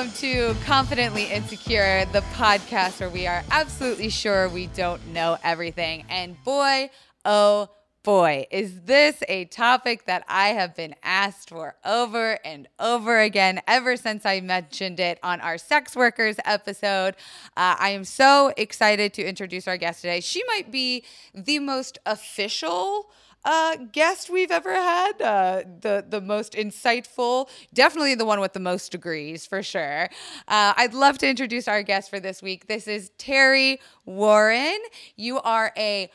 Welcome to Confidently Insecure, the podcast where we are absolutely sure we don't know everything. And boy, oh boy, is this a topic that I have been asked for over and over again ever since I mentioned it on our sex workers episode. Uh, I am so excited to introduce our guest today. She might be the most official uh, guest we've ever had. Uh, the the most insightful, definitely the one with the most degrees for sure. Uh, I'd love to introduce our guest for this week. This is Terri Warren. You are a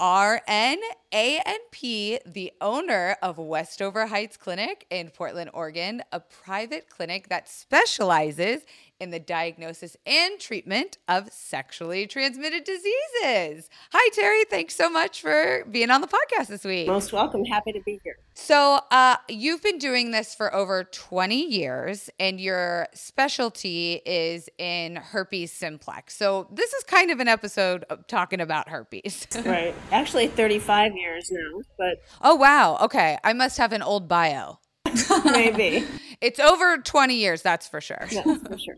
RN ANP, the owner of Westover Heights Clinic in Portland, Oregon, a private clinic that specializes in the diagnosis and treatment of sexually transmitted diseases. Hi, Terri. Thanks so much for being on the podcast this week. Most welcome. Happy to be here. So, uh, you've been doing this for over 20 years, and your specialty is in herpes simplex. So, this is kind of an episode of talking about herpes. right. Actually, 35 years now, but. Oh, wow. Okay. I must have an old bio. Maybe. it's over 20 years, that's for sure. For sure.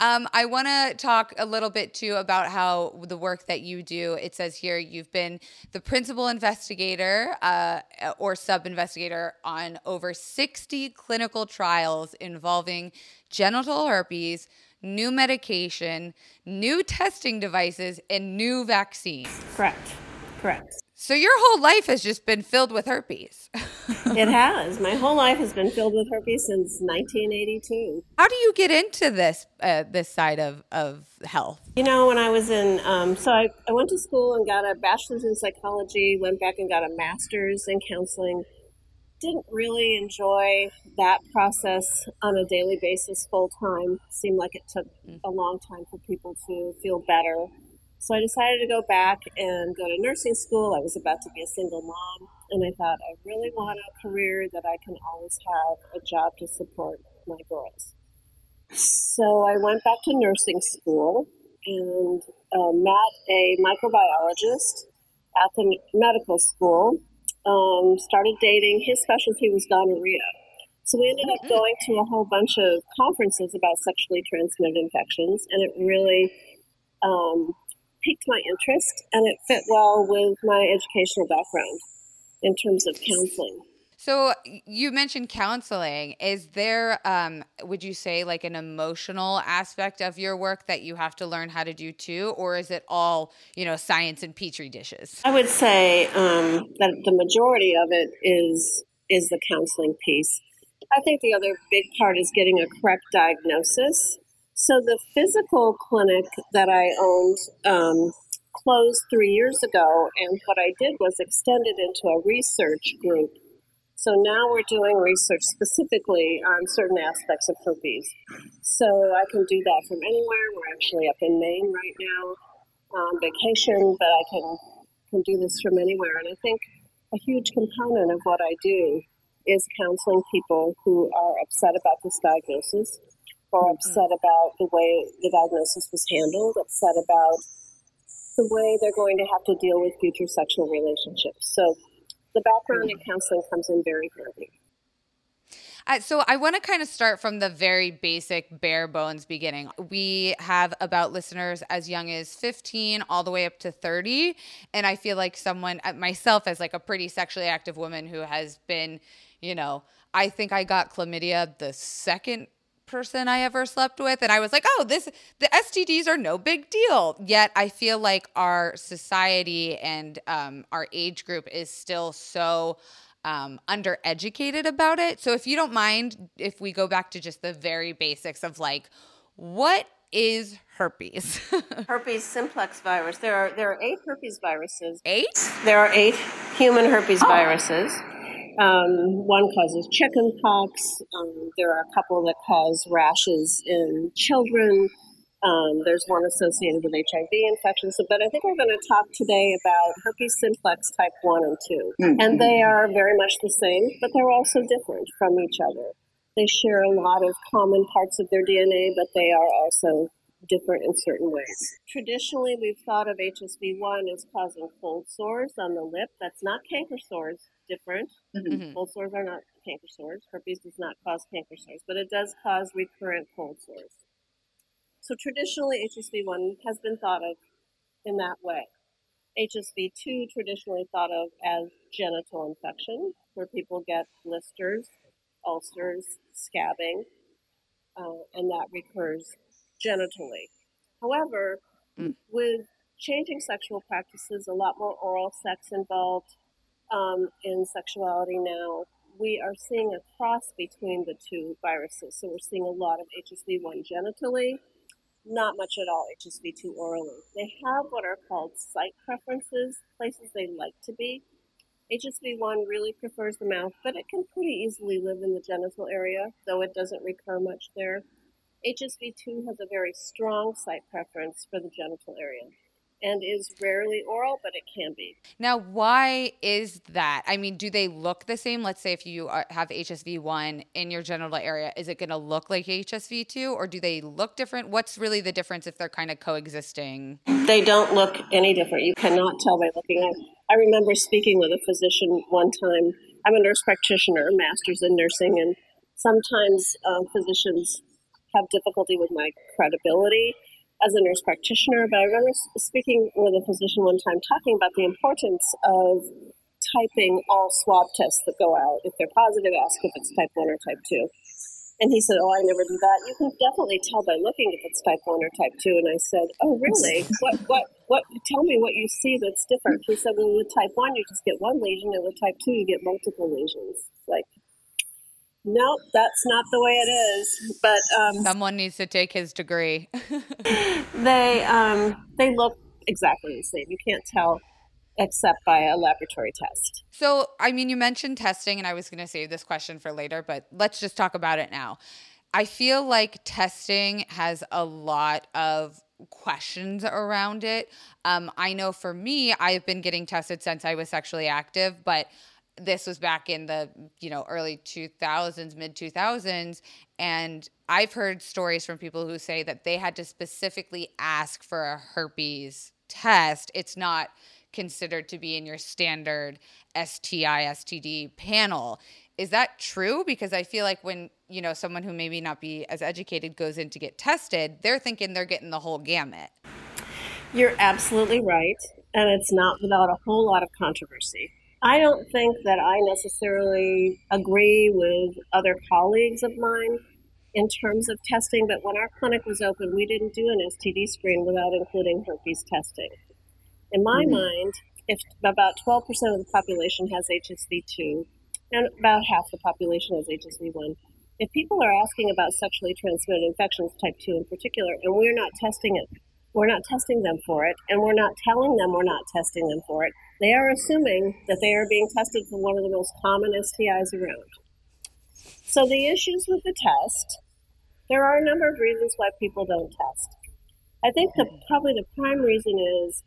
Um, I want to talk a little bit too about how the work that you do. It says here you've been the principal investigator uh, or sub investigator on over 60 clinical trials involving genital herpes, new medication, new testing devices, and new vaccines. Correct. Correct. So your whole life has just been filled with herpes. it has. My whole life has been filled with herpes since 1982. How do you get into this uh, this side of, of health? You know, when I was in, um, so I, I went to school and got a bachelor's in psychology, went back and got a master's in counseling. Didn't really enjoy that process on a daily basis full time. Seemed like it took mm. a long time for people to feel better so I decided to go back and go to nursing school. I was about to be a single mom, and I thought I really want a career that I can always have a job to support my girls. So I went back to nursing school and uh, met a microbiologist at the medical school. Um, started dating. His specialty was gonorrhea. So we ended up mm-hmm. going to a whole bunch of conferences about sexually transmitted infections, and it really um, piqued my interest and it fit well with my educational background in terms of counseling. So you mentioned counseling. Is there, um, would you say, like an emotional aspect of your work that you have to learn how to do too, or is it all, you know, science and petri dishes? I would say um, that the majority of it is is the counseling piece. I think the other big part is getting a correct diagnosis so the physical clinic that I owned um, closed three years ago, and what I did was extended into a research group. So now we're doing research specifically on certain aspects of herpes. So I can do that from anywhere. We're actually up in Maine right now on vacation, but I can can do this from anywhere. And I think a huge component of what I do is counseling people who are upset about this diagnosis are upset about the way the diagnosis was handled, upset about the way they're going to have to deal with future sexual relationships. So the background in counseling comes in very handy. Uh, so I want to kind of start from the very basic, bare bones beginning. We have about listeners as young as 15 all the way up to 30, and I feel like someone, uh, myself, as like a pretty sexually active woman who has been, you know, I think I got chlamydia the second person I ever slept with. And I was like, oh, this, the STDs are no big deal. Yet I feel like our society and um, our age group is still so um, undereducated about it. So if you don't mind, if we go back to just the very basics of like, what is herpes? herpes simplex virus. There are there are eight herpes viruses. Eight? There are eight human herpes oh. viruses. Um, one causes chickenpox. Um, there are a couple that cause rashes in children. Um, there's one associated with HIV infections. But I think we're going to talk today about herpes simplex type 1 and 2. Mm-hmm. And they are very much the same, but they're also different from each other. They share a lot of common parts of their DNA, but they are also different in certain ways. Traditionally, we've thought of HSV1 as causing cold sores on the lip. That's not canker sores different. Mm-hmm. Cold sores are not canker sores. Herpes does not cause canker sores, but it does cause recurrent cold sores. So traditionally, HSV1 has been thought of in that way. HSV2 traditionally thought of as genital infection, where people get blisters, ulcers, scabbing, uh, and that recurs genitally. However, mm. with changing sexual practices, a lot more oral sex involved um, in sexuality now, we are seeing a cross between the two viruses. So we're seeing a lot of HSV1 genitally, not much at all HSV2 orally. They have what are called site preferences, places they like to be. HSV1 really prefers the mouth, but it can pretty easily live in the genital area, though it doesn't recur much there. HSV2 has a very strong site preference for the genital area and is rarely oral, but it can be. Now, why is that? I mean, do they look the same? Let's say if you are, have HSV1 in your genital area, is it going to look like HSV2 or do they look different? What's really the difference if they're kind of coexisting? They don't look any different. You cannot tell by looking at I remember speaking with a physician one time. I'm a nurse practitioner, master's in nursing, and sometimes uh, physicians have difficulty with my credibility as a nurse practitioner, but I remember speaking with a physician one time talking about the importance of typing all swab tests that go out. If they're positive, ask if it's type 1 or type 2. And he said, Oh, I never do that. You can definitely tell by looking if it's type 1 or type 2. And I said, Oh, really? What, what, what, tell me what you see that's different. He said, Well, with type 1, you just get one lesion, and with type 2, you get multiple lesions. Like, Nope, that's not the way it is. But um, someone needs to take his degree. they um, they look exactly the same. You can't tell except by a laboratory test. So, I mean, you mentioned testing, and I was going to save this question for later, but let's just talk about it now. I feel like testing has a lot of questions around it. Um, I know for me, I've been getting tested since I was sexually active, but this was back in the you know early 2000s mid 2000s and i've heard stories from people who say that they had to specifically ask for a herpes test. It's not considered to be in your standard sti std panel. Is that true? Because i feel like when you know someone who maybe not be as educated goes in to get tested they're thinking they're getting the whole gamut. You're absolutely right and it's not without a whole lot of controversy I don't think that I necessarily agree with other colleagues of mine in terms of testing, but when our clinic was open, we didn't do an STD screen without including herpes testing. In my mm-hmm. mind, if about 12% of the population has HSV2 and about half the population has HSV1, if people are asking about sexually transmitted infections, type 2 in particular, and we're not testing it, we're not testing them for it, and we're not telling them we're not testing them for it, they are assuming that they are being tested for one of the most common STIs around. So, the issues with the test there are a number of reasons why people don't test. I think the, probably the prime reason is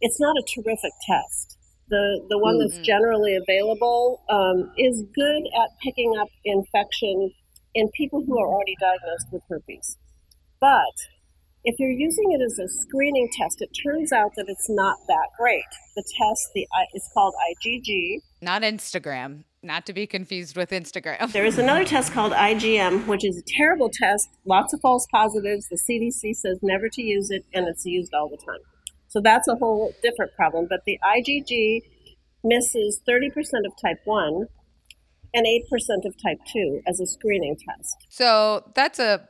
it's not a terrific test. The, the one mm-hmm. that's generally available um, is good at picking up infection in people who are already diagnosed with herpes. But if you're using it as a screening test, it turns out that it's not that great. The test, the is called IgG. Not Instagram. Not to be confused with Instagram. there is another test called IgM, which is a terrible test. Lots of false positives. The CDC says never to use it, and it's used all the time. So that's a whole different problem. But the IgG misses 30% of type 1 and 8% of type 2 as a screening test. So that's a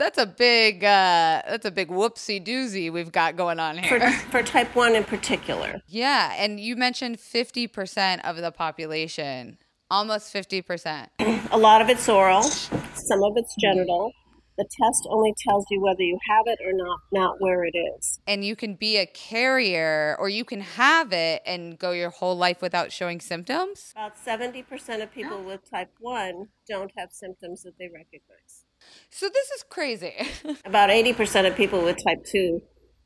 that's a big uh, that's a big whoopsie doozy we've got going on here for, for type one in particular. Yeah, and you mentioned fifty percent of the population, almost fifty percent. A lot of it's oral, some of it's genital. The test only tells you whether you have it or not, not where it is. And you can be a carrier or you can have it and go your whole life without showing symptoms? About 70% of people with type 1 don't have symptoms that they recognize. So this is crazy. About 80% of people with type 2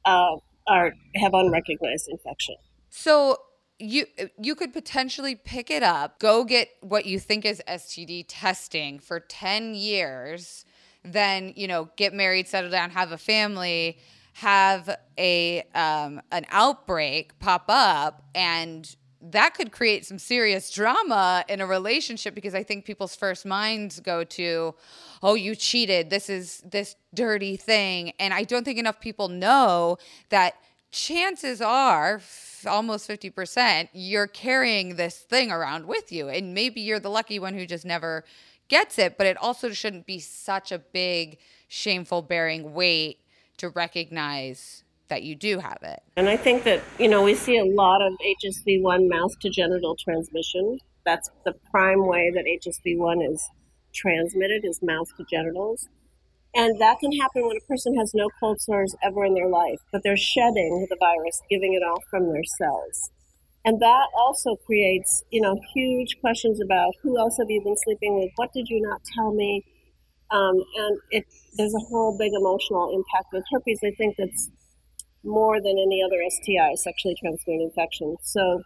uh, are have unrecognized infection. So you you could potentially pick it up, go get what you think is STD testing for 10 years, then, you know, get married, settle down, have a family, have a um, an outbreak pop up and that could create some serious drama in a relationship because I think people's first minds go to, oh, you cheated. This is this dirty thing. And I don't think enough people know that chances are almost 50% you're carrying this thing around with you. And maybe you're the lucky one who just never gets it, but it also shouldn't be such a big, shameful bearing weight to recognize that you do have it. And I think that, you know, we see a lot of HSV1 mouth to genital transmission. That's the prime way that HSV1 is transmitted is mouth to genitals. And that can happen when a person has no cold sores ever in their life, but they're shedding the virus, giving it off from their cells. And that also creates, you know, huge questions about who else have you been sleeping with? What did you not tell me? Um, and it, there's a whole big emotional impact with herpes. I think that's more than any other STI, sexually transmitted infection. So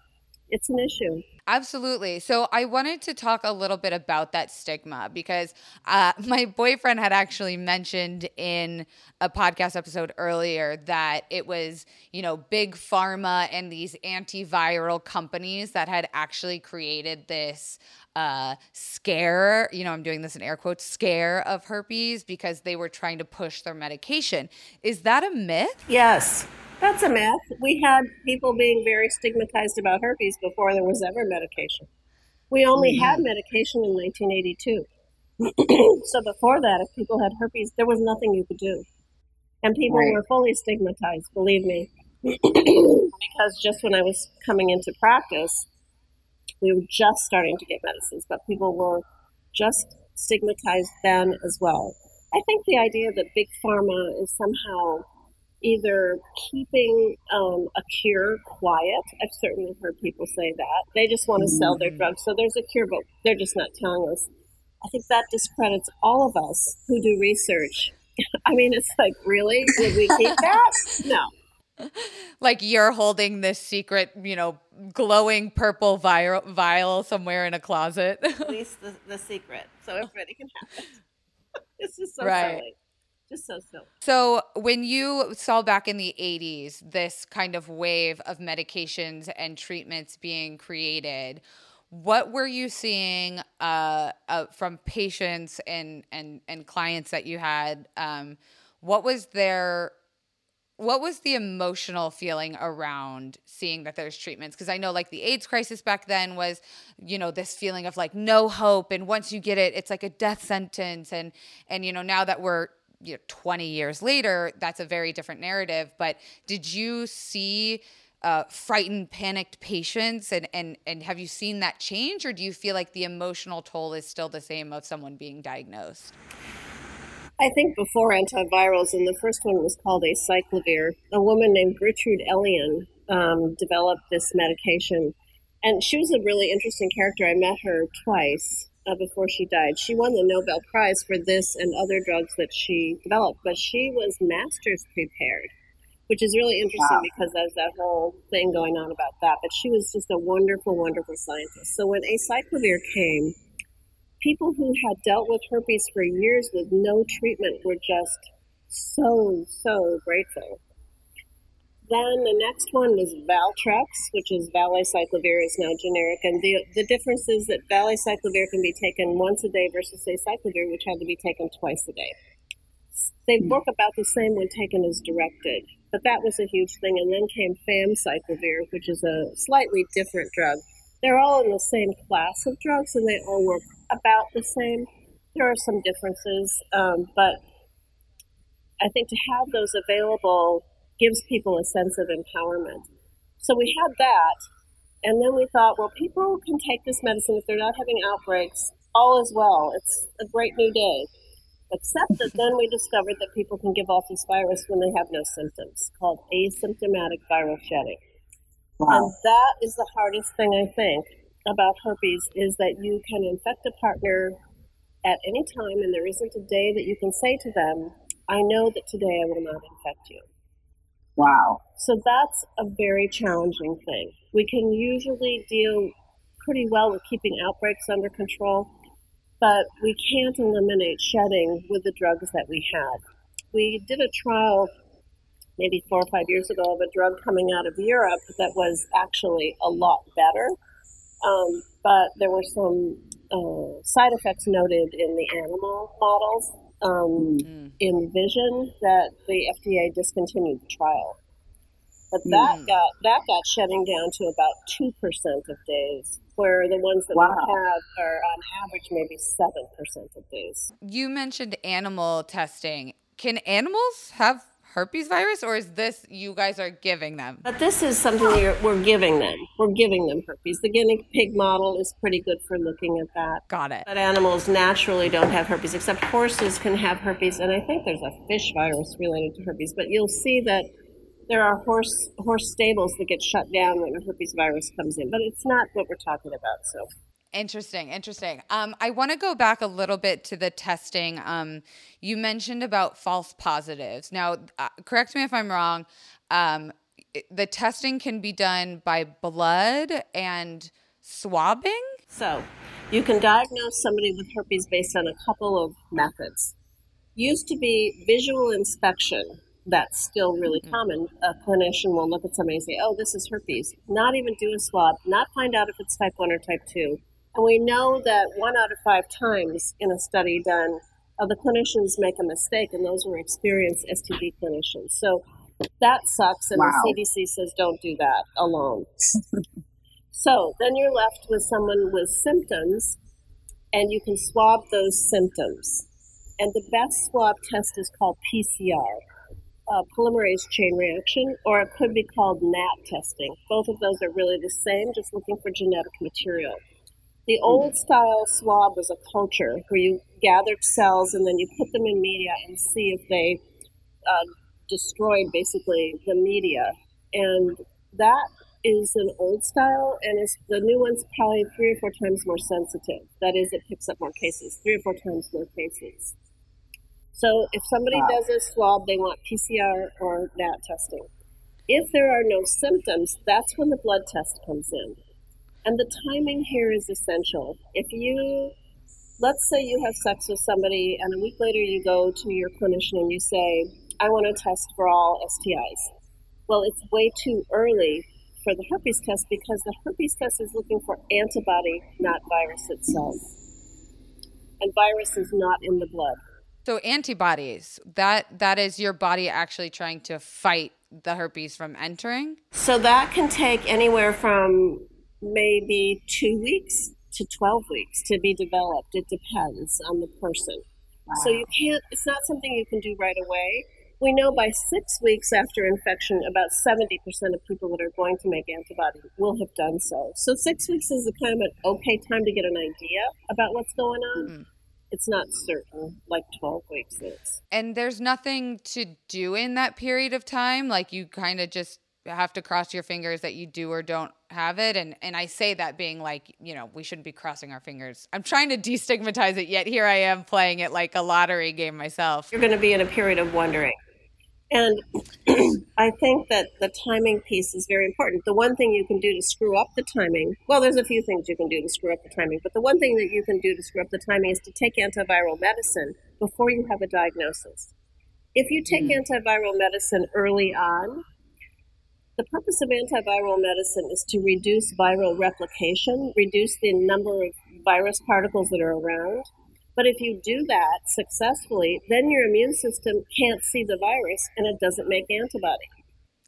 it's an issue. Absolutely. So I wanted to talk a little bit about that stigma because uh, my boyfriend had actually mentioned in a podcast episode earlier that it was, you know, big pharma and these antiviral companies that had actually created this uh, scare, you know, I'm doing this in air quotes, scare of herpes because they were trying to push their medication. Is that a myth? Yes. That's a myth. We had people being very stigmatized about herpes before there was ever medication. We only mm-hmm. had medication in 1982. so before that, if people had herpes, there was nothing you could do. And people right. were fully stigmatized, believe me. because just when I was coming into practice, we were just starting to get medicines, but people were just stigmatized then as well. I think the idea that big pharma is somehow either keeping um, a cure quiet. I've certainly heard people say that. They just want to sell their mm-hmm. drugs. So there's a cure, but they're just not telling us. I think that discredits all of us who do research. I mean, it's like, really? Did we keep that? No. Like you're holding this secret, you know, glowing purple vial, vial somewhere in a closet. At least the, the secret, so everybody can have it. This is so right. silly just so silly. So, when you saw back in the 80s this kind of wave of medications and treatments being created, what were you seeing uh, uh, from patients and, and, and clients that you had? Um, what was their what was the emotional feeling around seeing that there's treatments because i know like the aids crisis back then was you know this feeling of like no hope and once you get it it's like a death sentence and and you know now that we're you know, 20 years later, that's a very different narrative. But did you see uh, frightened, panicked patients, and and and have you seen that change, or do you feel like the emotional toll is still the same of someone being diagnosed? I think before antivirals, and the first one was called acyclovir, a woman named Gertrude Elion um, developed this medication. And she was a really interesting character. I met her twice uh, before she died. She won the Nobel Prize for this and other drugs that she developed, but she was master's prepared, which is really interesting wow. because there's that whole thing going on about that. But she was just a wonderful, wonderful scientist. So when acyclovir came, people who had dealt with herpes for years with no treatment were just so, so grateful then the next one was Valtrex, which is valacyclovir is now generic, and the the difference is that valacyclovir can be taken once a day versus acyclovir, which had to be taken twice a day. They hmm. work about the same when taken as directed, but that was a huge thing. And then came famciclovir, which is a slightly different drug. They're all in the same class of drugs, and they all work about the same. There are some differences, um, but I think to have those available gives people a sense of empowerment. So we had that, and then we thought, well, people can take this medicine if they're not having outbreaks. All is well. It's a great new day. Except that then we discovered that people can give off this virus when they have no symptoms, called asymptomatic viral shedding. Wow. And that is the hardest thing I think about herpes is that you can infect a partner at any time, and there isn't a day that you can say to them, I know that today I will not infect you. Wow. So that's a very challenging thing. We can usually deal pretty well with keeping outbreaks under control, but we can't eliminate shedding with the drugs that we have. We did a trial maybe four or five years ago of a drug coming out of Europe that was actually a lot better. Um, but there were some uh, side effects noted in the animal models um, mm. in vision that the FDA discontinued the trial. But that mm. got that got shedding down to about two percent of days, where the ones that wow. we have are on average maybe seven percent of days. You mentioned animal testing. Can animals have herpes virus, or is this you guys are giving them? But this is something we're giving them. We're giving them herpes. The guinea pig model is pretty good for looking at that. Got it. But animals naturally don't have herpes, except horses can have herpes, and I think there's a fish virus related to herpes. But you'll see that there are horse horse stables that get shut down when a herpes virus comes in, but it's not what we're talking about. So Interesting, interesting. Um, I want to go back a little bit to the testing. Um, you mentioned about false positives. Now, uh, correct me if I'm wrong. Um, the testing can be done by blood and swabbing. So, you can diagnose somebody with herpes based on a couple of methods. Used to be visual inspection. That's still really mm-hmm. common. A clinician will look at somebody and say, "Oh, this is herpes." Not even do a swab. Not find out if it's type one or type two and we know that one out of five times in a study done, uh, the clinicians make a mistake, and those were experienced STD clinicians. So that sucks, and wow. the CDC says don't do that alone. so then you're left with someone with symptoms, and you can swab those symptoms. And the best swab test is called PCR, uh, polymerase chain reaction, or it could be called NAT testing. Both of those are really the same, just looking for genetic material. The old style swab was a culture where you gathered cells and then you put them in media and see if they uh, destroyed basically the media. And that is an old style, and is the new one's probably three or four times more sensitive. That is, it picks up more cases, three or four times more cases. So if somebody wow. does a swab, they want PCR or NAT testing. If there are no symptoms, that's when the blood test comes in. And the timing here is essential. If you, let's say you have sex with somebody and a week later you go to your clinician and you say, I want to test for all STIs. Well, it's way too early for the herpes test because the herpes test is looking for antibody, not virus itself. And virus is not in the blood. So antibodies, that that is your body actually trying to fight the herpes from entering? So that can take anywhere from maybe two weeks to 12 weeks to be developed. It depends on the person. Wow. So you can't, it's not something you can do right away. We know by six weeks after infection, about 70% of people that are going to make antibodies will have done so. So six weeks is a kind of an okay time to get an idea about what's going on. Mm-hmm. It's not certain like 12 weeks is. And there's nothing to do in that period of time? Like you kind of just have to cross your fingers that you do or don't have it and and I say that being like you know we shouldn't be crossing our fingers. I'm trying to destigmatize it yet here I am playing it like a lottery game myself. You're going to be in a period of wondering. And I think that the timing piece is very important. The one thing you can do to screw up the timing, well, there's a few things you can do to screw up the timing, but the one thing that you can do to screw up the timing is to take antiviral medicine before you have a diagnosis. If you take mm. antiviral medicine early on, the purpose of antiviral medicine is to reduce viral replication, reduce the number of virus particles that are around. But if you do that successfully, then your immune system can't see the virus and it doesn't make antibody.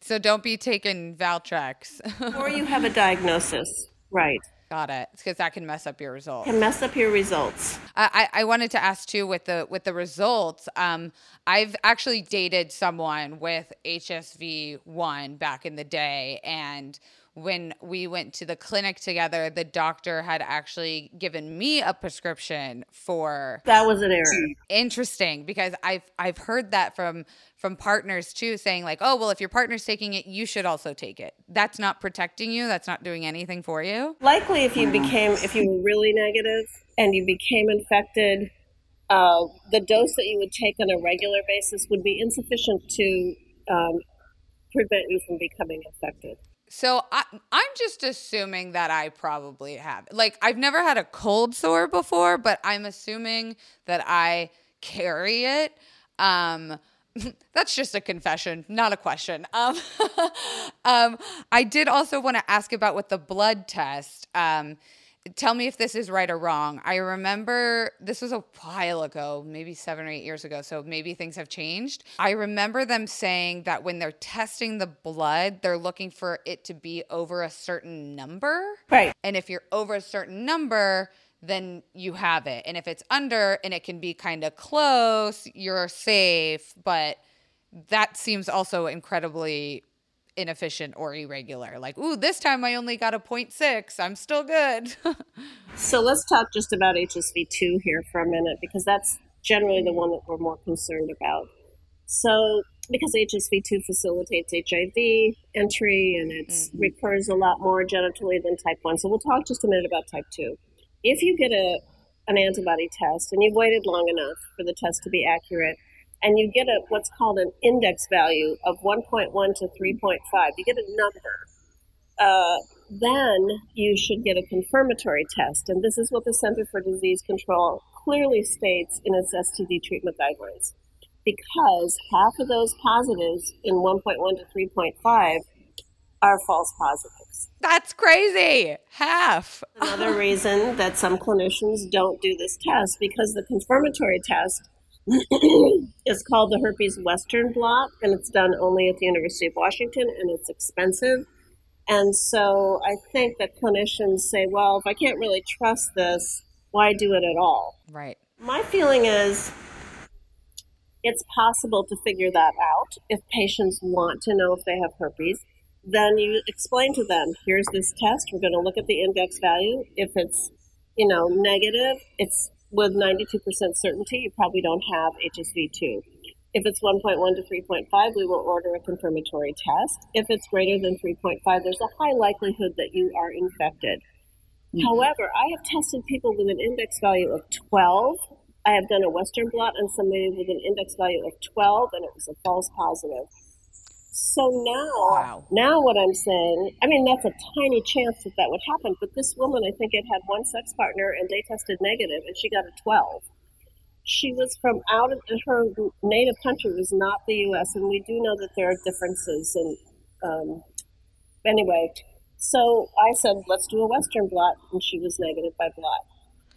So don't be taking Valtrex. or you have a diagnosis. Right. Got it. Because that can mess up your results. Can mess up your results. I, I wanted to ask too with the with the results. Um, I've actually dated someone with HSV one back in the day, and when we went to the clinic together, the doctor had actually given me a prescription for That was an error. Interesting because I've I've heard that from from partners too saying like, "Oh, well if your partner's taking it, you should also take it." That's not protecting you. That's not doing anything for you. Likely if you became if you were really negative and you became infected, uh, the dose that you would take on a regular basis would be insufficient to um, prevent you from becoming infected. So I, I'm just assuming that I probably have. Like I've never had a cold sore before, but I'm assuming that I carry it. Um, that's just a confession, not a question. Um, um, I did also want to ask about with the blood test. Um, tell me if this is right or wrong. I remember this was a while ago, maybe seven or eight years ago. So maybe things have changed. I remember them saying that when they're testing the blood, they're looking for it to be over a certain number. Right. And if you're over a certain number, then you have it. And if it's under and it can be kind of close, you're safe. But that seems also incredibly inefficient or irregular. Like, ooh, this time I only got a 0.6. I'm still good. so let's talk just about HSV2 here for a minute because that's generally the one that we're more concerned about. So, because HSV2 facilitates HIV entry and it mm-hmm. recurs a lot more genitally than type 1. So, we'll talk just a minute about type 2. If you get a an antibody test and you've waited long enough for the test to be accurate, and you get a what's called an index value of 1.1 to 3.5. You get a number. Uh, then you should get a confirmatory test, and this is what the Center for Disease Control clearly states in its STD treatment guidelines. Because half of those positives in 1.1 to 3.5 are false positives. That's crazy. Half. Another reason that some clinicians don't do this test because the confirmatory test is called the herpes western blot and it's done only at the university of washington and it's expensive and so i think that clinicians say well if i can't really trust this why do it at all right my feeling is it's possible to figure that out if patients want to know if they have herpes then you explain to them here's this test we're going to look at the index value if it's you know negative it's with 92% certainty, you probably don't have HSV2. If it's 1.1 to 3.5, we will order a confirmatory test. If it's greater than 3.5, there's a high likelihood that you are infected. Mm-hmm. However, I have tested people with an index value of 12. I have done a Western blot on somebody with an index value of 12, and it was a false positive. So now, wow. now what I'm saying, I mean, that's a tiny chance that that would happen. But this woman, I think, it had one sex partner, and they tested negative, and she got a 12. She was from out of her native country was not the U.S., and we do know that there are differences. And um, anyway, so I said, let's do a Western blot, and she was negative by blot.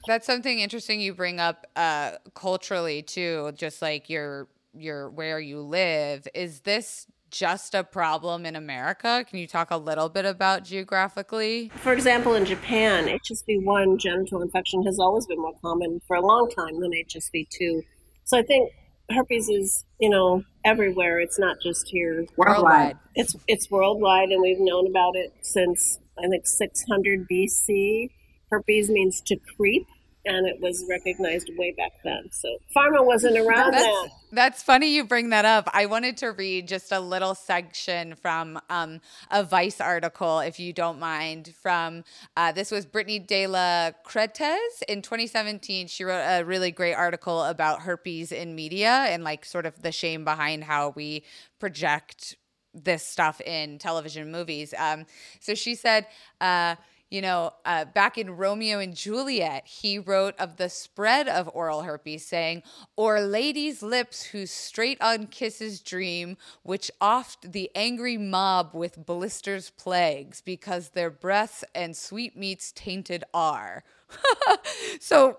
That's something interesting you bring up uh, culturally too, just like your your where you live. Is this just a problem in America? Can you talk a little bit about geographically? For example, in Japan, HSV1 genital infection has always been more common for a long time than HSV2. So I think herpes is, you know, everywhere. It's not just here. Worldwide. It's it's worldwide and we've known about it since I think 600 BC. Herpes means to creep and it was recognized way back then. So pharma wasn't around that's, then. That's funny you bring that up. I wanted to read just a little section from um, a Vice article, if you don't mind. From uh, this was Britni De La Cretaz in 2017. She wrote a really great article about herpes in media and like sort of the shame behind how we project this stuff in television movies. Um, so she said. Uh, you know, uh, back in Romeo and Juliet, he wrote of the spread of oral herpes, saying, Or ladies' lips whose straight on kisses dream, which oft the angry Mab with blisters plagues, because their breaths and sweetmeats tainted are. so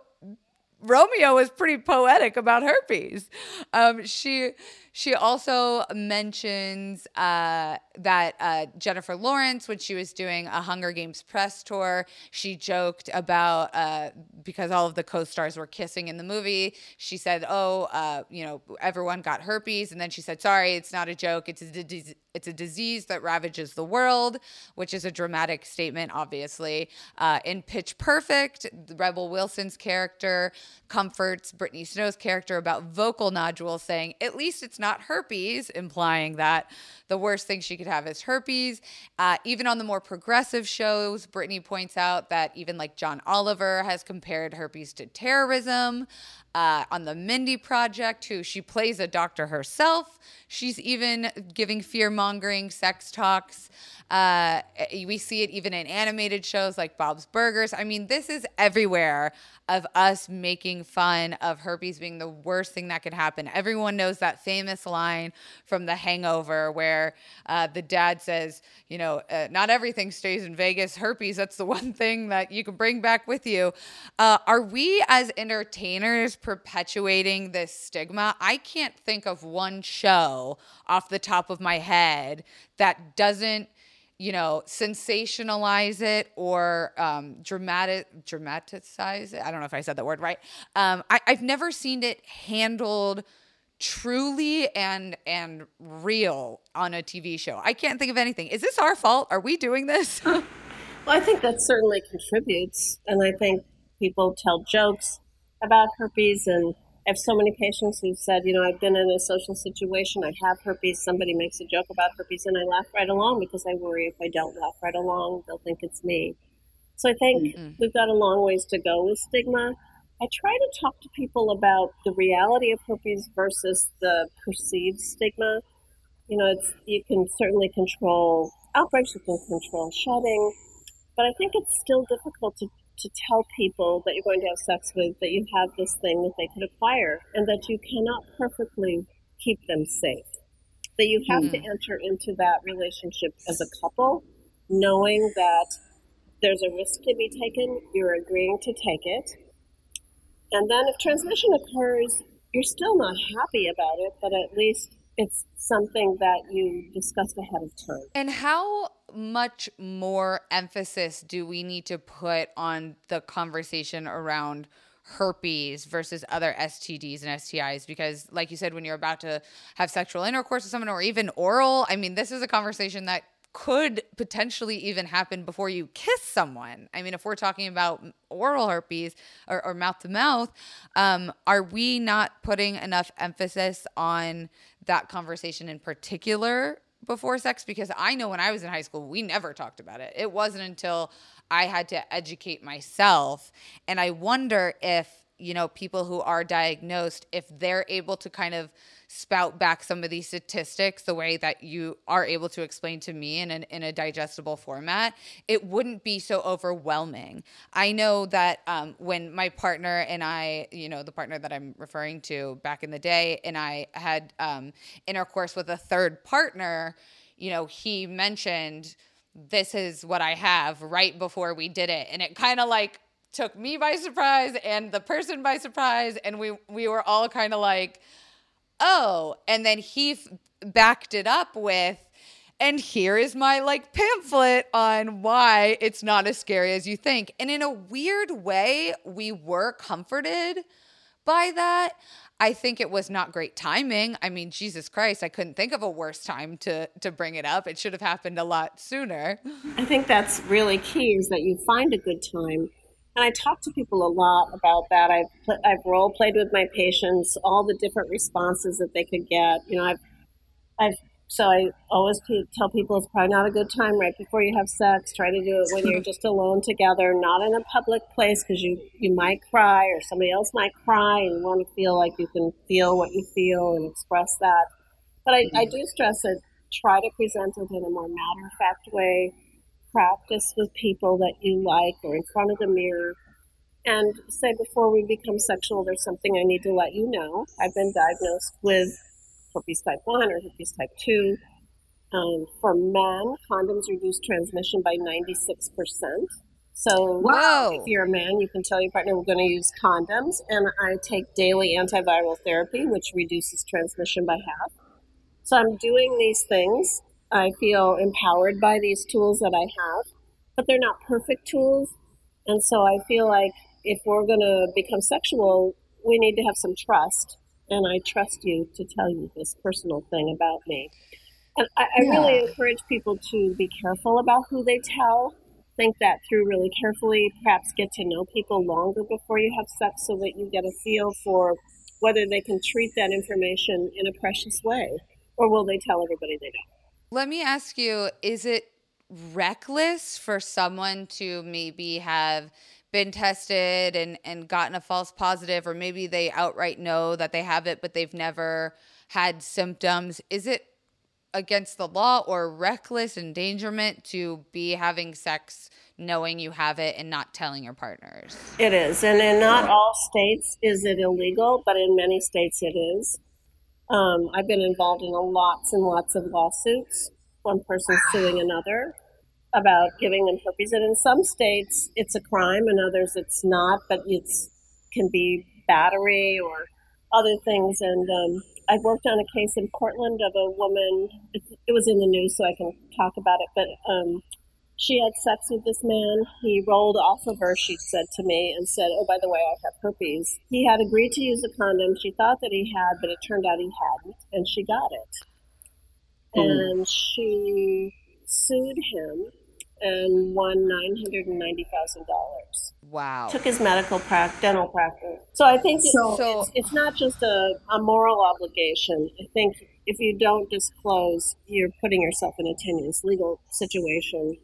Romeo is pretty poetic about herpes. Um, she she also mentions uh, that uh, Jennifer Lawrence, when she was doing a Hunger Games press tour, she joked about uh, because all of the co-stars were kissing in the movie. She said, "Oh, uh, you know, everyone got herpes," and then she said, "Sorry, it's not a joke. It's a. It's a disease that ravages the world," which is a dramatic statement, obviously. Uh, in Pitch Perfect, Rebel Wilson's character comforts Brittany Snow's character about vocal nodules, saying, "At least it's." not herpes, implying that the worst thing she could have is herpes. Uh, even on the more progressive shows, Britni points out that even like John Oliver has compared herpes to terrorism. Uh, on the Mindy Project, who she plays a doctor herself. She's even giving fear mongering sex talks. Uh, we see it even in animated shows like Bob's Burgers. I mean, this is everywhere of us making fun of herpes being the worst thing that could happen. Everyone knows that famous line from The Hangover where uh, the dad says, you know, uh, not everything stays in Vegas. Herpes, that's the one thing that you can bring back with you. Uh, are we as entertainers perpetuating this stigma? I can't think of one show off the top of my head that doesn't you know, sensationalize it or um, dramatic dramatize it. I don't know if I said that word right. Um, I, I've never seen it handled truly and and real on a TV show. I can't think of anything. Is this our fault? Are we doing this? well, I think that certainly contributes, and I think people tell jokes about herpes and I have so many patients who've said, you know, I've been in a social situation, I have herpes, somebody makes a joke about herpes, and I laugh right along because I worry if I don't laugh right along, they'll think it's me. So I think mm-hmm. we've got a long ways to go with stigma. I try to talk to people about the reality of herpes versus the perceived stigma. You know, it's, you can certainly control outbreaks, you can control shedding, but I think it's still difficult to to tell people that you're going to have sex with that you have this thing that they could acquire and that you cannot perfectly keep them safe. That you have mm-hmm. to enter into that relationship as a couple, knowing that there's a risk to be taken, you're agreeing to take it. And then if transmission occurs, you're still not happy about it, but at least it's something that you discussed ahead of time. And how much more emphasis do we need to put on the conversation around herpes versus other STDs and STIs because like you said when you're about to have sexual intercourse with someone or even oral I mean this is a conversation that could potentially even happen before you kiss someone. I mean, if we're talking about oral herpes or, mouth to mouth, um, are we not putting enough emphasis on that conversation in particular before sex? Because I know when I was in high school, we never talked about it. It wasn't until I had to educate myself. And I wonder if, you know, people who are diagnosed, if they're able to kind of spout back some of these statistics the way that you are able to explain to me in, an, in a digestible format, it wouldn't be so overwhelming. I know that um, when my partner and I, you know, the partner that I'm referring to back in the day, and I had um, intercourse with a third partner, you know, he mentioned, this is what I have right before we did it. And it kind of like took me by surprise and the person by surprise. And we, we were all kind of like, oh, and then he f- backed it up with, and here is my like pamphlet on why it's not as scary as you think. And in a weird way, we were comforted by that. I think it was not great timing. I mean, Jesus Christ, I couldn't think of a worse time to to bring it up. It should have happened a lot sooner. I think that's really key is that you find a good time and I talk to people a lot about that. I've pl- I've role played with my patients, all the different responses that they could get. You know, I've I've so I always tell people it's probably not a good time right before you have sex. Try to do it when you're just alone together, not in a public place because you you might cry or somebody else might cry, and you want to feel like you can feel what you feel and express that. But I, mm-hmm. I do stress that try to present it in a more matter of fact way practice with people that you like or in front of the mirror and say before we become sexual, there's something I need to let you know. I've been diagnosed with herpes type 1 or herpes type 2. Um, for men, condoms reduce transmission by 96%. So Whoa. if you're a man, you can tell your partner we're going to use condoms. And I take daily antiviral therapy, which reduces transmission by half. So I'm doing these things I feel empowered by these tools that I have, but they're not perfect tools. And so I feel like if we're going to become sexual, we need to have some trust. And I trust you to tell you this personal thing about me. And I, I yeah. really encourage people to be careful about who they tell. Think that through really carefully. Perhaps get to know people longer before you have sex so that you get a feel for whether they can treat that information in a precious way or will they tell everybody they don't. Let me ask you is it reckless for someone to maybe have been tested and and gotten a false positive or maybe they outright know that they have it but they've never had symptoms? Is it against the law or reckless endangerment to be having sex knowing you have it and not telling your partners? It is and in not all states is it illegal but in many states it is um, i've been involved in lots and lots of lawsuits one person suing another about giving them herpes. And in some states, it's a crime, in others, it's not, but it can be battery or other things. And um, I worked on a case in Portland of a woman, it, it, was in the news, so I can talk about it, but um, she had sex with this man. He rolled off of her, she said to me, and said, Oh, by the way, I have herpes. He had agreed to use a condom. She thought that he had, but it turned out he hadn't, and she got it. Mm. And she sued him and won nine hundred and ninety thousand dollars. Wow! Took his medical practice, dental practice. So I think so, so it's, it's, not just a, a moral obligation. I think if you don't disclose, you're putting yourself in a tenuous legal situation.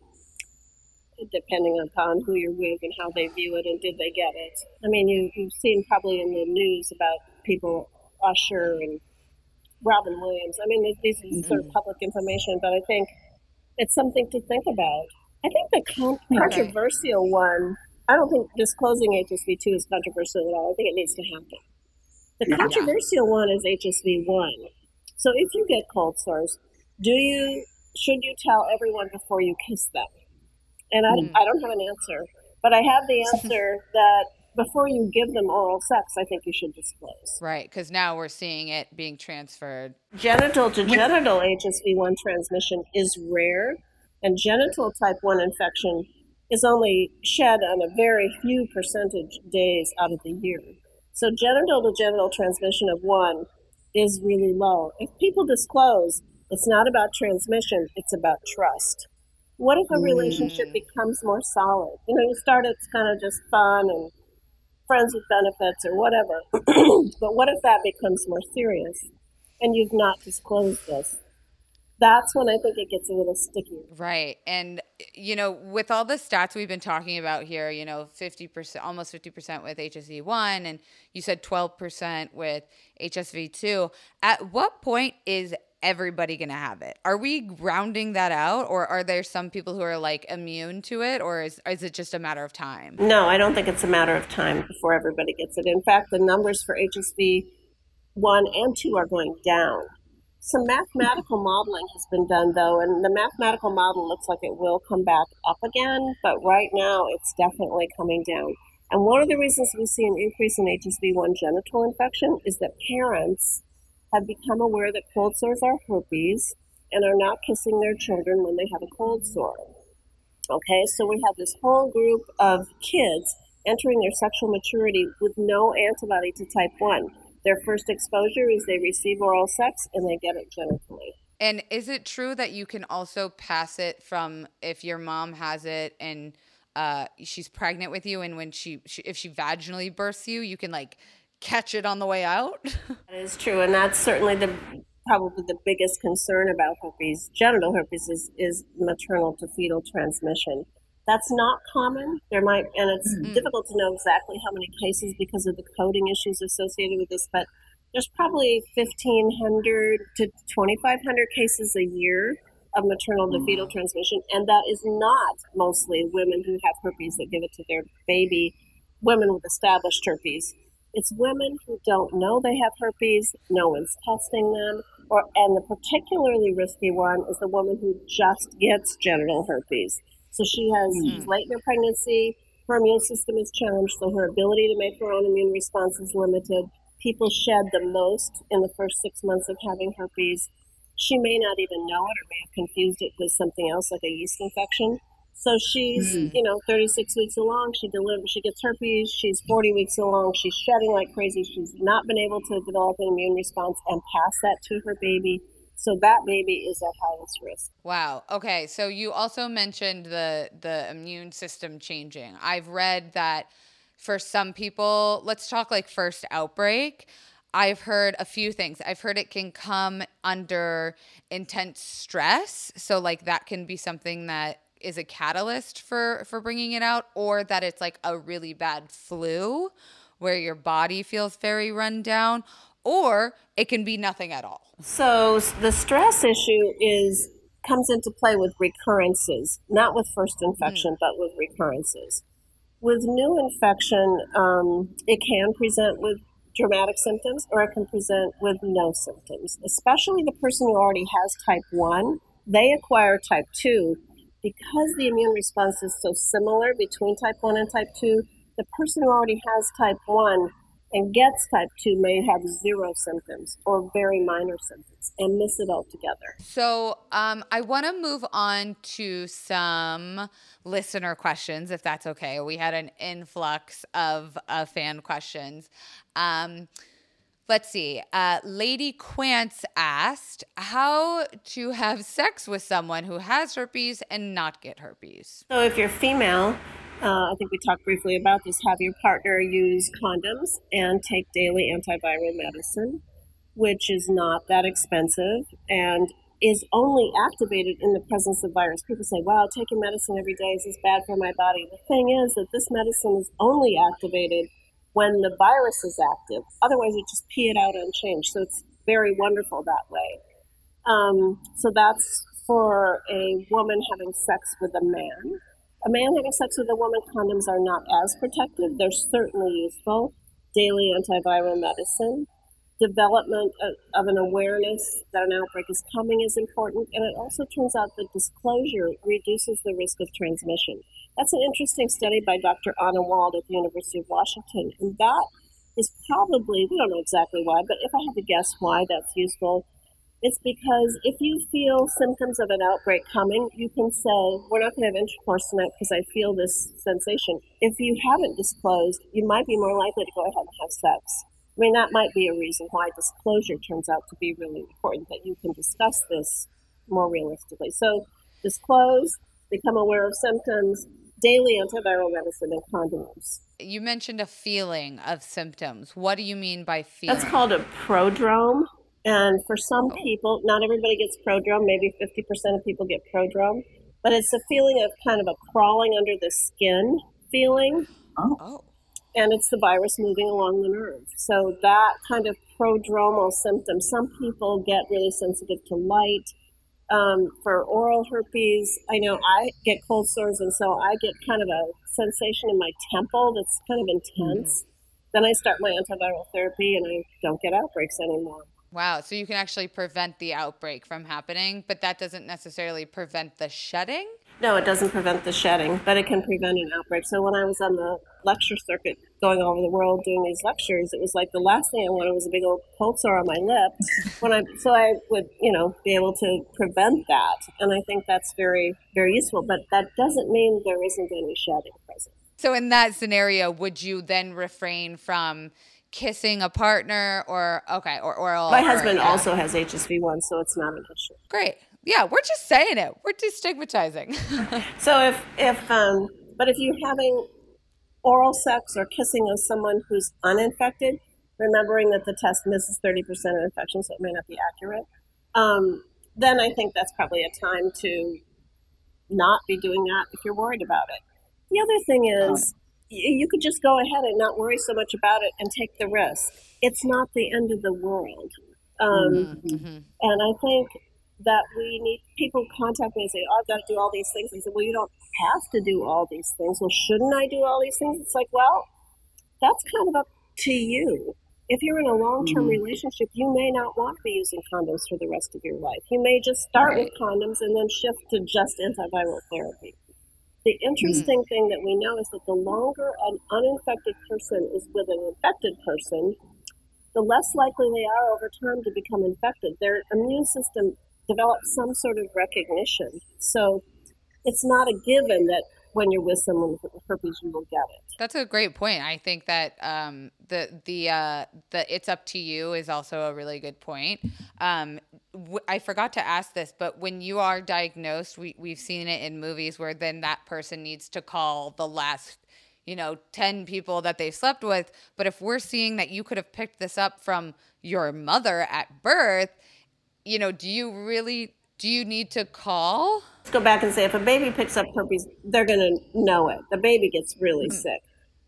Depending upon who you're with and how they view it, and did they get it? I mean, you, you've seen probably in the news about people, Usher and Robin Williams. I mean, these are mm-hmm. sort of public information, but I think it's something to think about. I think the con- controversial one, I don't think disclosing HSV2 is controversial at all. I think it needs to happen. The controversial yeah. one is HSV1. So if you get cold sores, do you should you tell everyone before you kiss them? And I, mm. I don't have an answer, but I have the answer that before you give them oral sex, I think you should disclose. Right, because now we're seeing it being transferred. Genital to genital HSV1 transmission is rare, and genital type 1 infection is only shed on a very few percentage days out of the year. So genital to genital transmission of 1 is really low. If people disclose, it's not about transmission, it's about trust. What if a relationship mm. becomes more solid? You know, you start it's kind of just fun and friends with benefits or whatever. but what if that becomes more serious and you've not disclosed this? That's when I think it gets a little sticky. Right. And, you know, with all the stats we've been talking about here, you know, 50%, almost 50% with HSV1, and you said 12% with HSV2. At what point is everybody going to have it? Are we rounding that out or are there some people who are like immune to it or is, is it just a matter of time? No, I don't think it's a matter of time before everybody gets it. In fact, the numbers for HSV 1 and 2 are going down. Some mathematical modeling has been done though, and the mathematical model looks like it will come back up again, but right now it's definitely coming down. And one of the reasons we see an increase in HSV1 genital infection is that parents have become aware that cold sores are herpes and are not kissing their children when they have a cold sore. Okay, so we have this whole group of kids entering their sexual maturity with no antibody to type 1. Their first exposure is they receive oral sex and they get it genitally. And is it true that you can also pass it from if your mom has it and uh, she's pregnant with you, and when she, she if she vaginally births you, you can like catch it on the way out? that is true, and that's certainly the probably the biggest concern about herpes, genital herpes, is, is maternal to fetal transmission. That's not common. There might, and it's mm-hmm. difficult to know exactly how many cases because of the coding issues associated with this, but there's probably 1,500 to 2,500 cases a year of maternal to fetal mm. transmission, and that is not mostly women who have herpes that give it to their baby, women with established herpes. It's women who don't know they have herpes, no one's testing them, or and the particularly risky one is the woman who just gets genital herpes. So she has mm-hmm. late in her pregnancy, her immune system is challenged, so her ability to make her own immune response is limited. People shed the most in the first six months of having herpes. She may not even know it or may have confused it with something else like a yeast infection. So she's, mm. you know, 36 weeks along. She delivers, she gets herpes. She's 40 weeks along. She's shedding like crazy. She's not been able to develop an immune response and pass that to her baby. So that baby is at highest risk. Wow. Okay. So you also mentioned the the immune system changing. I've read that for some people, let's talk like first outbreak. I've heard a few things. I've heard it can come under intense stress. So like that can be something that is a catalyst for for bringing it out or that it's like a really bad flu where your body feels very run down or it can be nothing at all. So the stress issue is comes into play with recurrences, not with first infection, mm. but with recurrences. With new infection, um, it can present with dramatic symptoms or it can present with no symptoms, especially the person who already has type 1. They acquire type 2 because the immune response is so similar between type 1 and type 2. The person who already has type 1 and gets type 2 may have zero symptoms or very minor symptoms and miss it altogether. So, um, I want to move on to some listener questions, if that's okay. We had an influx of uh, fan questions. Um, let's see. Uh, Lady Quance asked how to have sex with someone who has herpes and not get herpes. So, if you're female, uh, I think we talked briefly about this. Have your partner use condoms and take daily antiviral medicine, which is not that expensive and is only activated in the presence of virus. People say, wow, taking medicine every day is bad for my body. The thing is that this medicine is only activated when the virus is active. Otherwise, you just pee it out unchanged. So it's very wonderful that way. Um, so that's for a woman having sex with a man. A man having sex with a woman, condoms are not as protective. They're certainly useful. Daily antiviral medicine. Development of, of an awareness that an outbreak is coming is important. And it also turns out that disclosure reduces the risk of transmission. That's an interesting study by Dr. Anna Wald at the University of Washington. And that is probably, we don't know exactly why, but if I had to guess why that's useful, it's because if you feel symptoms of an outbreak coming, you can say, We're not going to have intercourse tonight because I feel this sensation. If you haven't disclosed, you might be more likely to go ahead and have sex. I mean, that might be a reason why disclosure turns out to be really important, that you can discuss this more realistically. So, disclose, become aware of symptoms, daily antiviral medicine, and condoms. You mentioned a feeling of symptoms. What do you mean by feeling? That's called a prodrome. And for some oh. people, not everybody gets prodrome. Maybe 50% of people get prodrome. But it's a feeling of kind of a crawling under the skin feeling. Oh. oh. And it's the virus moving along the nerve. So that kind of prodromal symptom. Some people get really sensitive to light. Um, for oral herpes, I know I get cold sores, and so I get kind of a sensation in my temple that's kind of intense. Mm. Then I start my antiviral therapy, and I don't get outbreaks anymore. Wow. So you can actually prevent the outbreak from happening, but that doesn't necessarily prevent the shedding? No, it doesn't prevent the shedding, but it can prevent an outbreak. So when I was on the lecture circuit going all over the world doing these lectures, it was like the last thing I wanted was a big old cold sore on my lip. When I so I would, you know, be able to prevent that. And I think that's very, very useful. But that doesn't mean there isn't any shedding present. So in that scenario, would you then refrain from kissing a partner or okay or oral. My husband or, yeah. also has HSV one, so it's not an issue. Great. Yeah, we're just saying it. We're destigmatizing. so if if um, but if you're having oral sex or kissing with someone who's uninfected, remembering that the test misses thirty percent of infections, so it may not be accurate. Um, then I think that's probably a time to not be doing that if you're worried about it. The other thing is, you could just go ahead and not worry so much about it and take the risk. It's not the end of the world. Um, mm-hmm. And I think that we need people contact me and say, oh, I've got to do all these things. I say, well, you don't have to do all these things. Well, shouldn't I do all these things? It's like, well, that's kind of up to you. If you're in a long term mm-hmm. relationship, you may not want to be using condoms for the rest of your life. You may just start right. with condoms and then shift to just antiviral therapy. The interesting mm-hmm. thing that we know is that the longer an uninfected person is with an infected person, the less likely they are over time to become infected. Their immune system develops some sort of recognition. So it's not a given that when you're with someone with herpes, you will get it. That's a great point. I think that um, the the uh, the it's up to you is also a really good point. Um, w- I forgot to ask this, but when you are diagnosed, we we've seen it in movies where then that person needs to call the last you know 10 people that they slept with but if we're seeing that you could have picked this up from your mother at birth you know do you really Do you need to call? Let's go back and say if a baby picks up herpes, they're going to know it. The baby gets really mm-hmm. sick.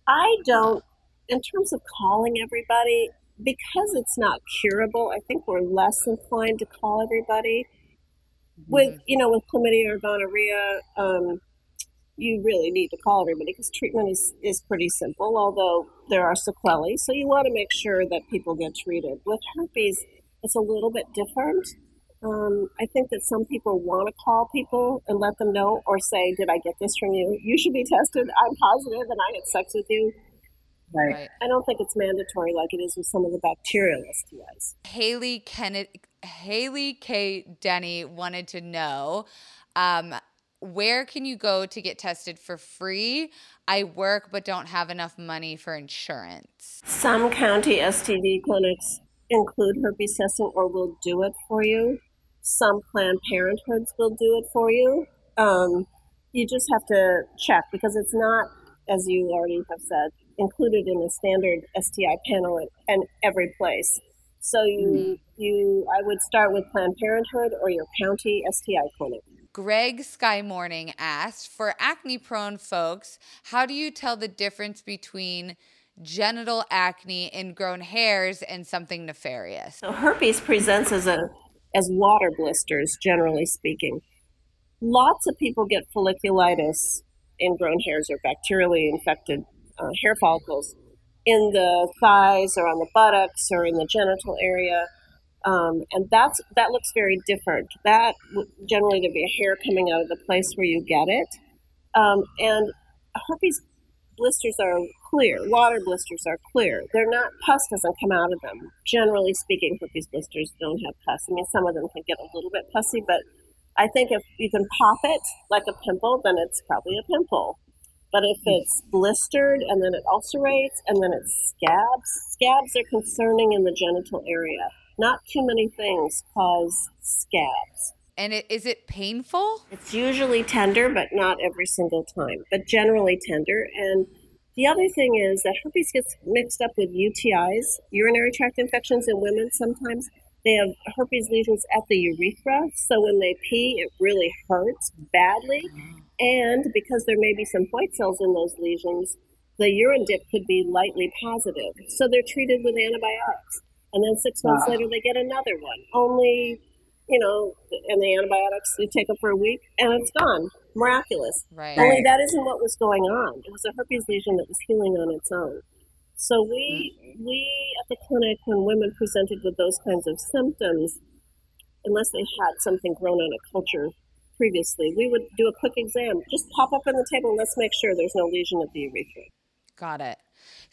I don't, in terms of calling everybody, because it's not curable, I think we're less inclined to call everybody. Mm-hmm. With, you know, with chlamydia or gonorrhea, um, you really need to call everybody because treatment is, is pretty simple, although there are sequelae. So you want to make sure that people get treated. With herpes, it's a little bit different. Um, I think that some people want to call people and let them know or say, Did I get this from you? You should be tested. I'm positive and I had sex with you. Right. I don't think it's mandatory like it is with some of the bacterial STIs. Haley Kennedy, Haley K. Denny wanted to know um, where can you go to get tested for free? I work but don't have enough money for insurance. Some county STD clinics include herpes testing or will do it for you. Some Planned Parenthoods will do it for you. Um, you just have to check because it's not, as you already have said, included in the standard STI panel in, in every place. So you, mm-hmm. you, I would start with Planned Parenthood or your county STI clinic. Greg Sky Morning asked For acne prone folks, how do you tell the difference between genital acne, ingrown hairs, and something nefarious? So, herpes presents as, a, as water blisters, generally speaking. Lots of people get folliculitis, ingrown hairs, or bacterially infected uh, hair follicles in the thighs or on the buttocks or in the genital area. Um, and that's that looks very different. That generally there'd be a hair coming out of the place where you get it, um, and herpes blisters are clear. Water blisters are clear. They're not pus doesn't come out of them. Generally speaking, herpes blisters don't have pus. I mean, some of them can get a little bit pussy, but I think if you can pop it like a pimple, then it's probably a pimple. But if hmm. it's blistered and then it ulcerates and then it scabs, scabs are concerning in the genital area. Not too many things cause scabs. And it, is it painful? It's usually tender, but not every single time, but generally tender. And the other thing is that herpes gets mixed up with UTIs, urinary tract infections in women sometimes. They have herpes lesions at the urethra, so when they pee, it really hurts badly. And because there may be some white cells in those lesions, the urine dip could be lightly positive. So they're treated with antibiotics and then six months wow. later they get another one. Only, you know, and the antibiotics you take them for a week and it's gone. Miraculous. Right. Only that isn't what was going on. It was a herpes lesion that was healing on its own. So we mm-hmm. we at the clinic when women presented with those kinds of symptoms, unless they had something grown on a culture previously, we would do a quick exam. Just pop up on the table and let's make sure there's no lesion at the urethra. Got it.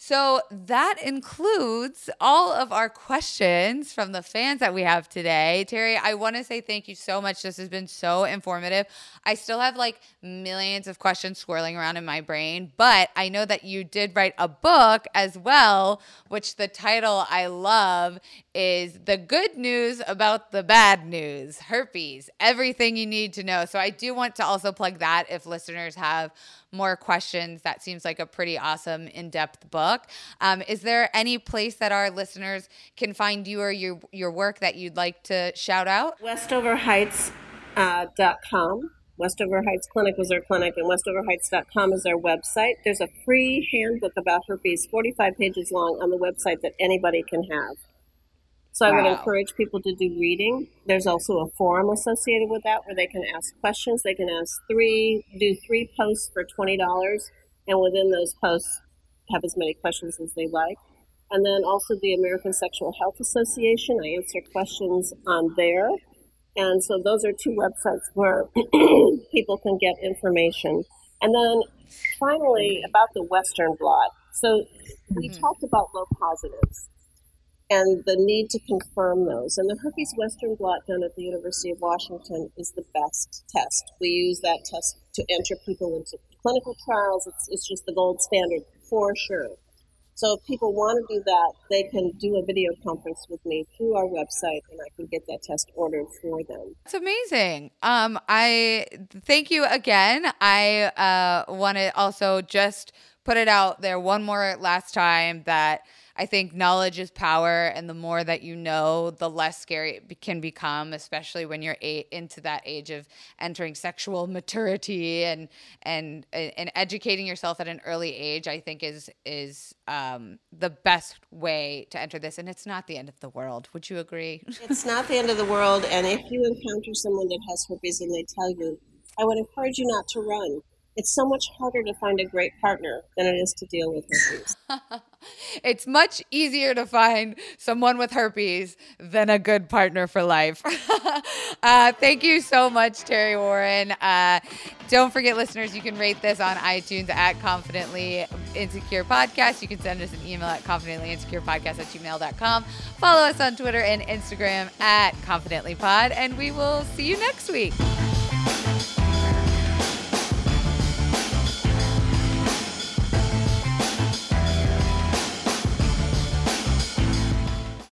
So that includes all of our questions from the fans that we have today. Terri, I want to say thank you so much. This has been so informative. I still have like millions of questions swirling around in my brain, but I know that you did write a book as well, which the title I love is The Good News About the Bad News Herpes, everything you need to know. So I do want to also plug that if listeners have more questions. That seems like a pretty awesome, in depth book. Um, is there any place that our listeners can find you or your, your work that you'd like to shout out? WestoverHeights.com. Uh, Westover Heights Clinic was our clinic, and westoverheights.com is our website. There's a free handbook about herpes, 45 pages long, on the website that anybody can have. So I would encourage people to do reading. There's also a forum associated with that where they can ask questions. They can ask three, do three posts for twenty dollars, and within those posts, have as many questions as they like. And then also the American Sexual Health Association. I answer questions on there. And so those are two websites where people can get information. And then finally, about the Western blot. So we mm-hmm. talked about low positives and the need to confirm those. And the herpes Western blot done at the University of Washington is the best test. We use that test to enter people into clinical trials. It's, it's just the gold standard for sure. So if people want to do that, they can do a video conference with me through our website, and I can get that test ordered for them. It's amazing. Um, I thank you again. I uh, want to also just put it out there one more last time that I think knowledge is power, and the more that you know, the less scary it can become, especially when you're eight, into that age of entering sexual maturity and and and educating yourself at an early age. I think is is um, the best way to enter this, and it's not the end of the world. Would you agree? It's not the end of the world, and if you encounter someone that has herpes and they tell you, I would encourage you not to run it's so much harder to find a great partner than it is to deal with herpes. it's much easier to find someone with herpes than a good partner for life. uh, thank you so much, Terri Warren. Uh, don't forget, listeners, you can rate this on iTunes at Confidently Insecure Podcast. You can send us an email at confidentlyinsecurepodcast at gmail.com. Follow us on Twitter and Instagram at Confidently Pod, and we will see you next week.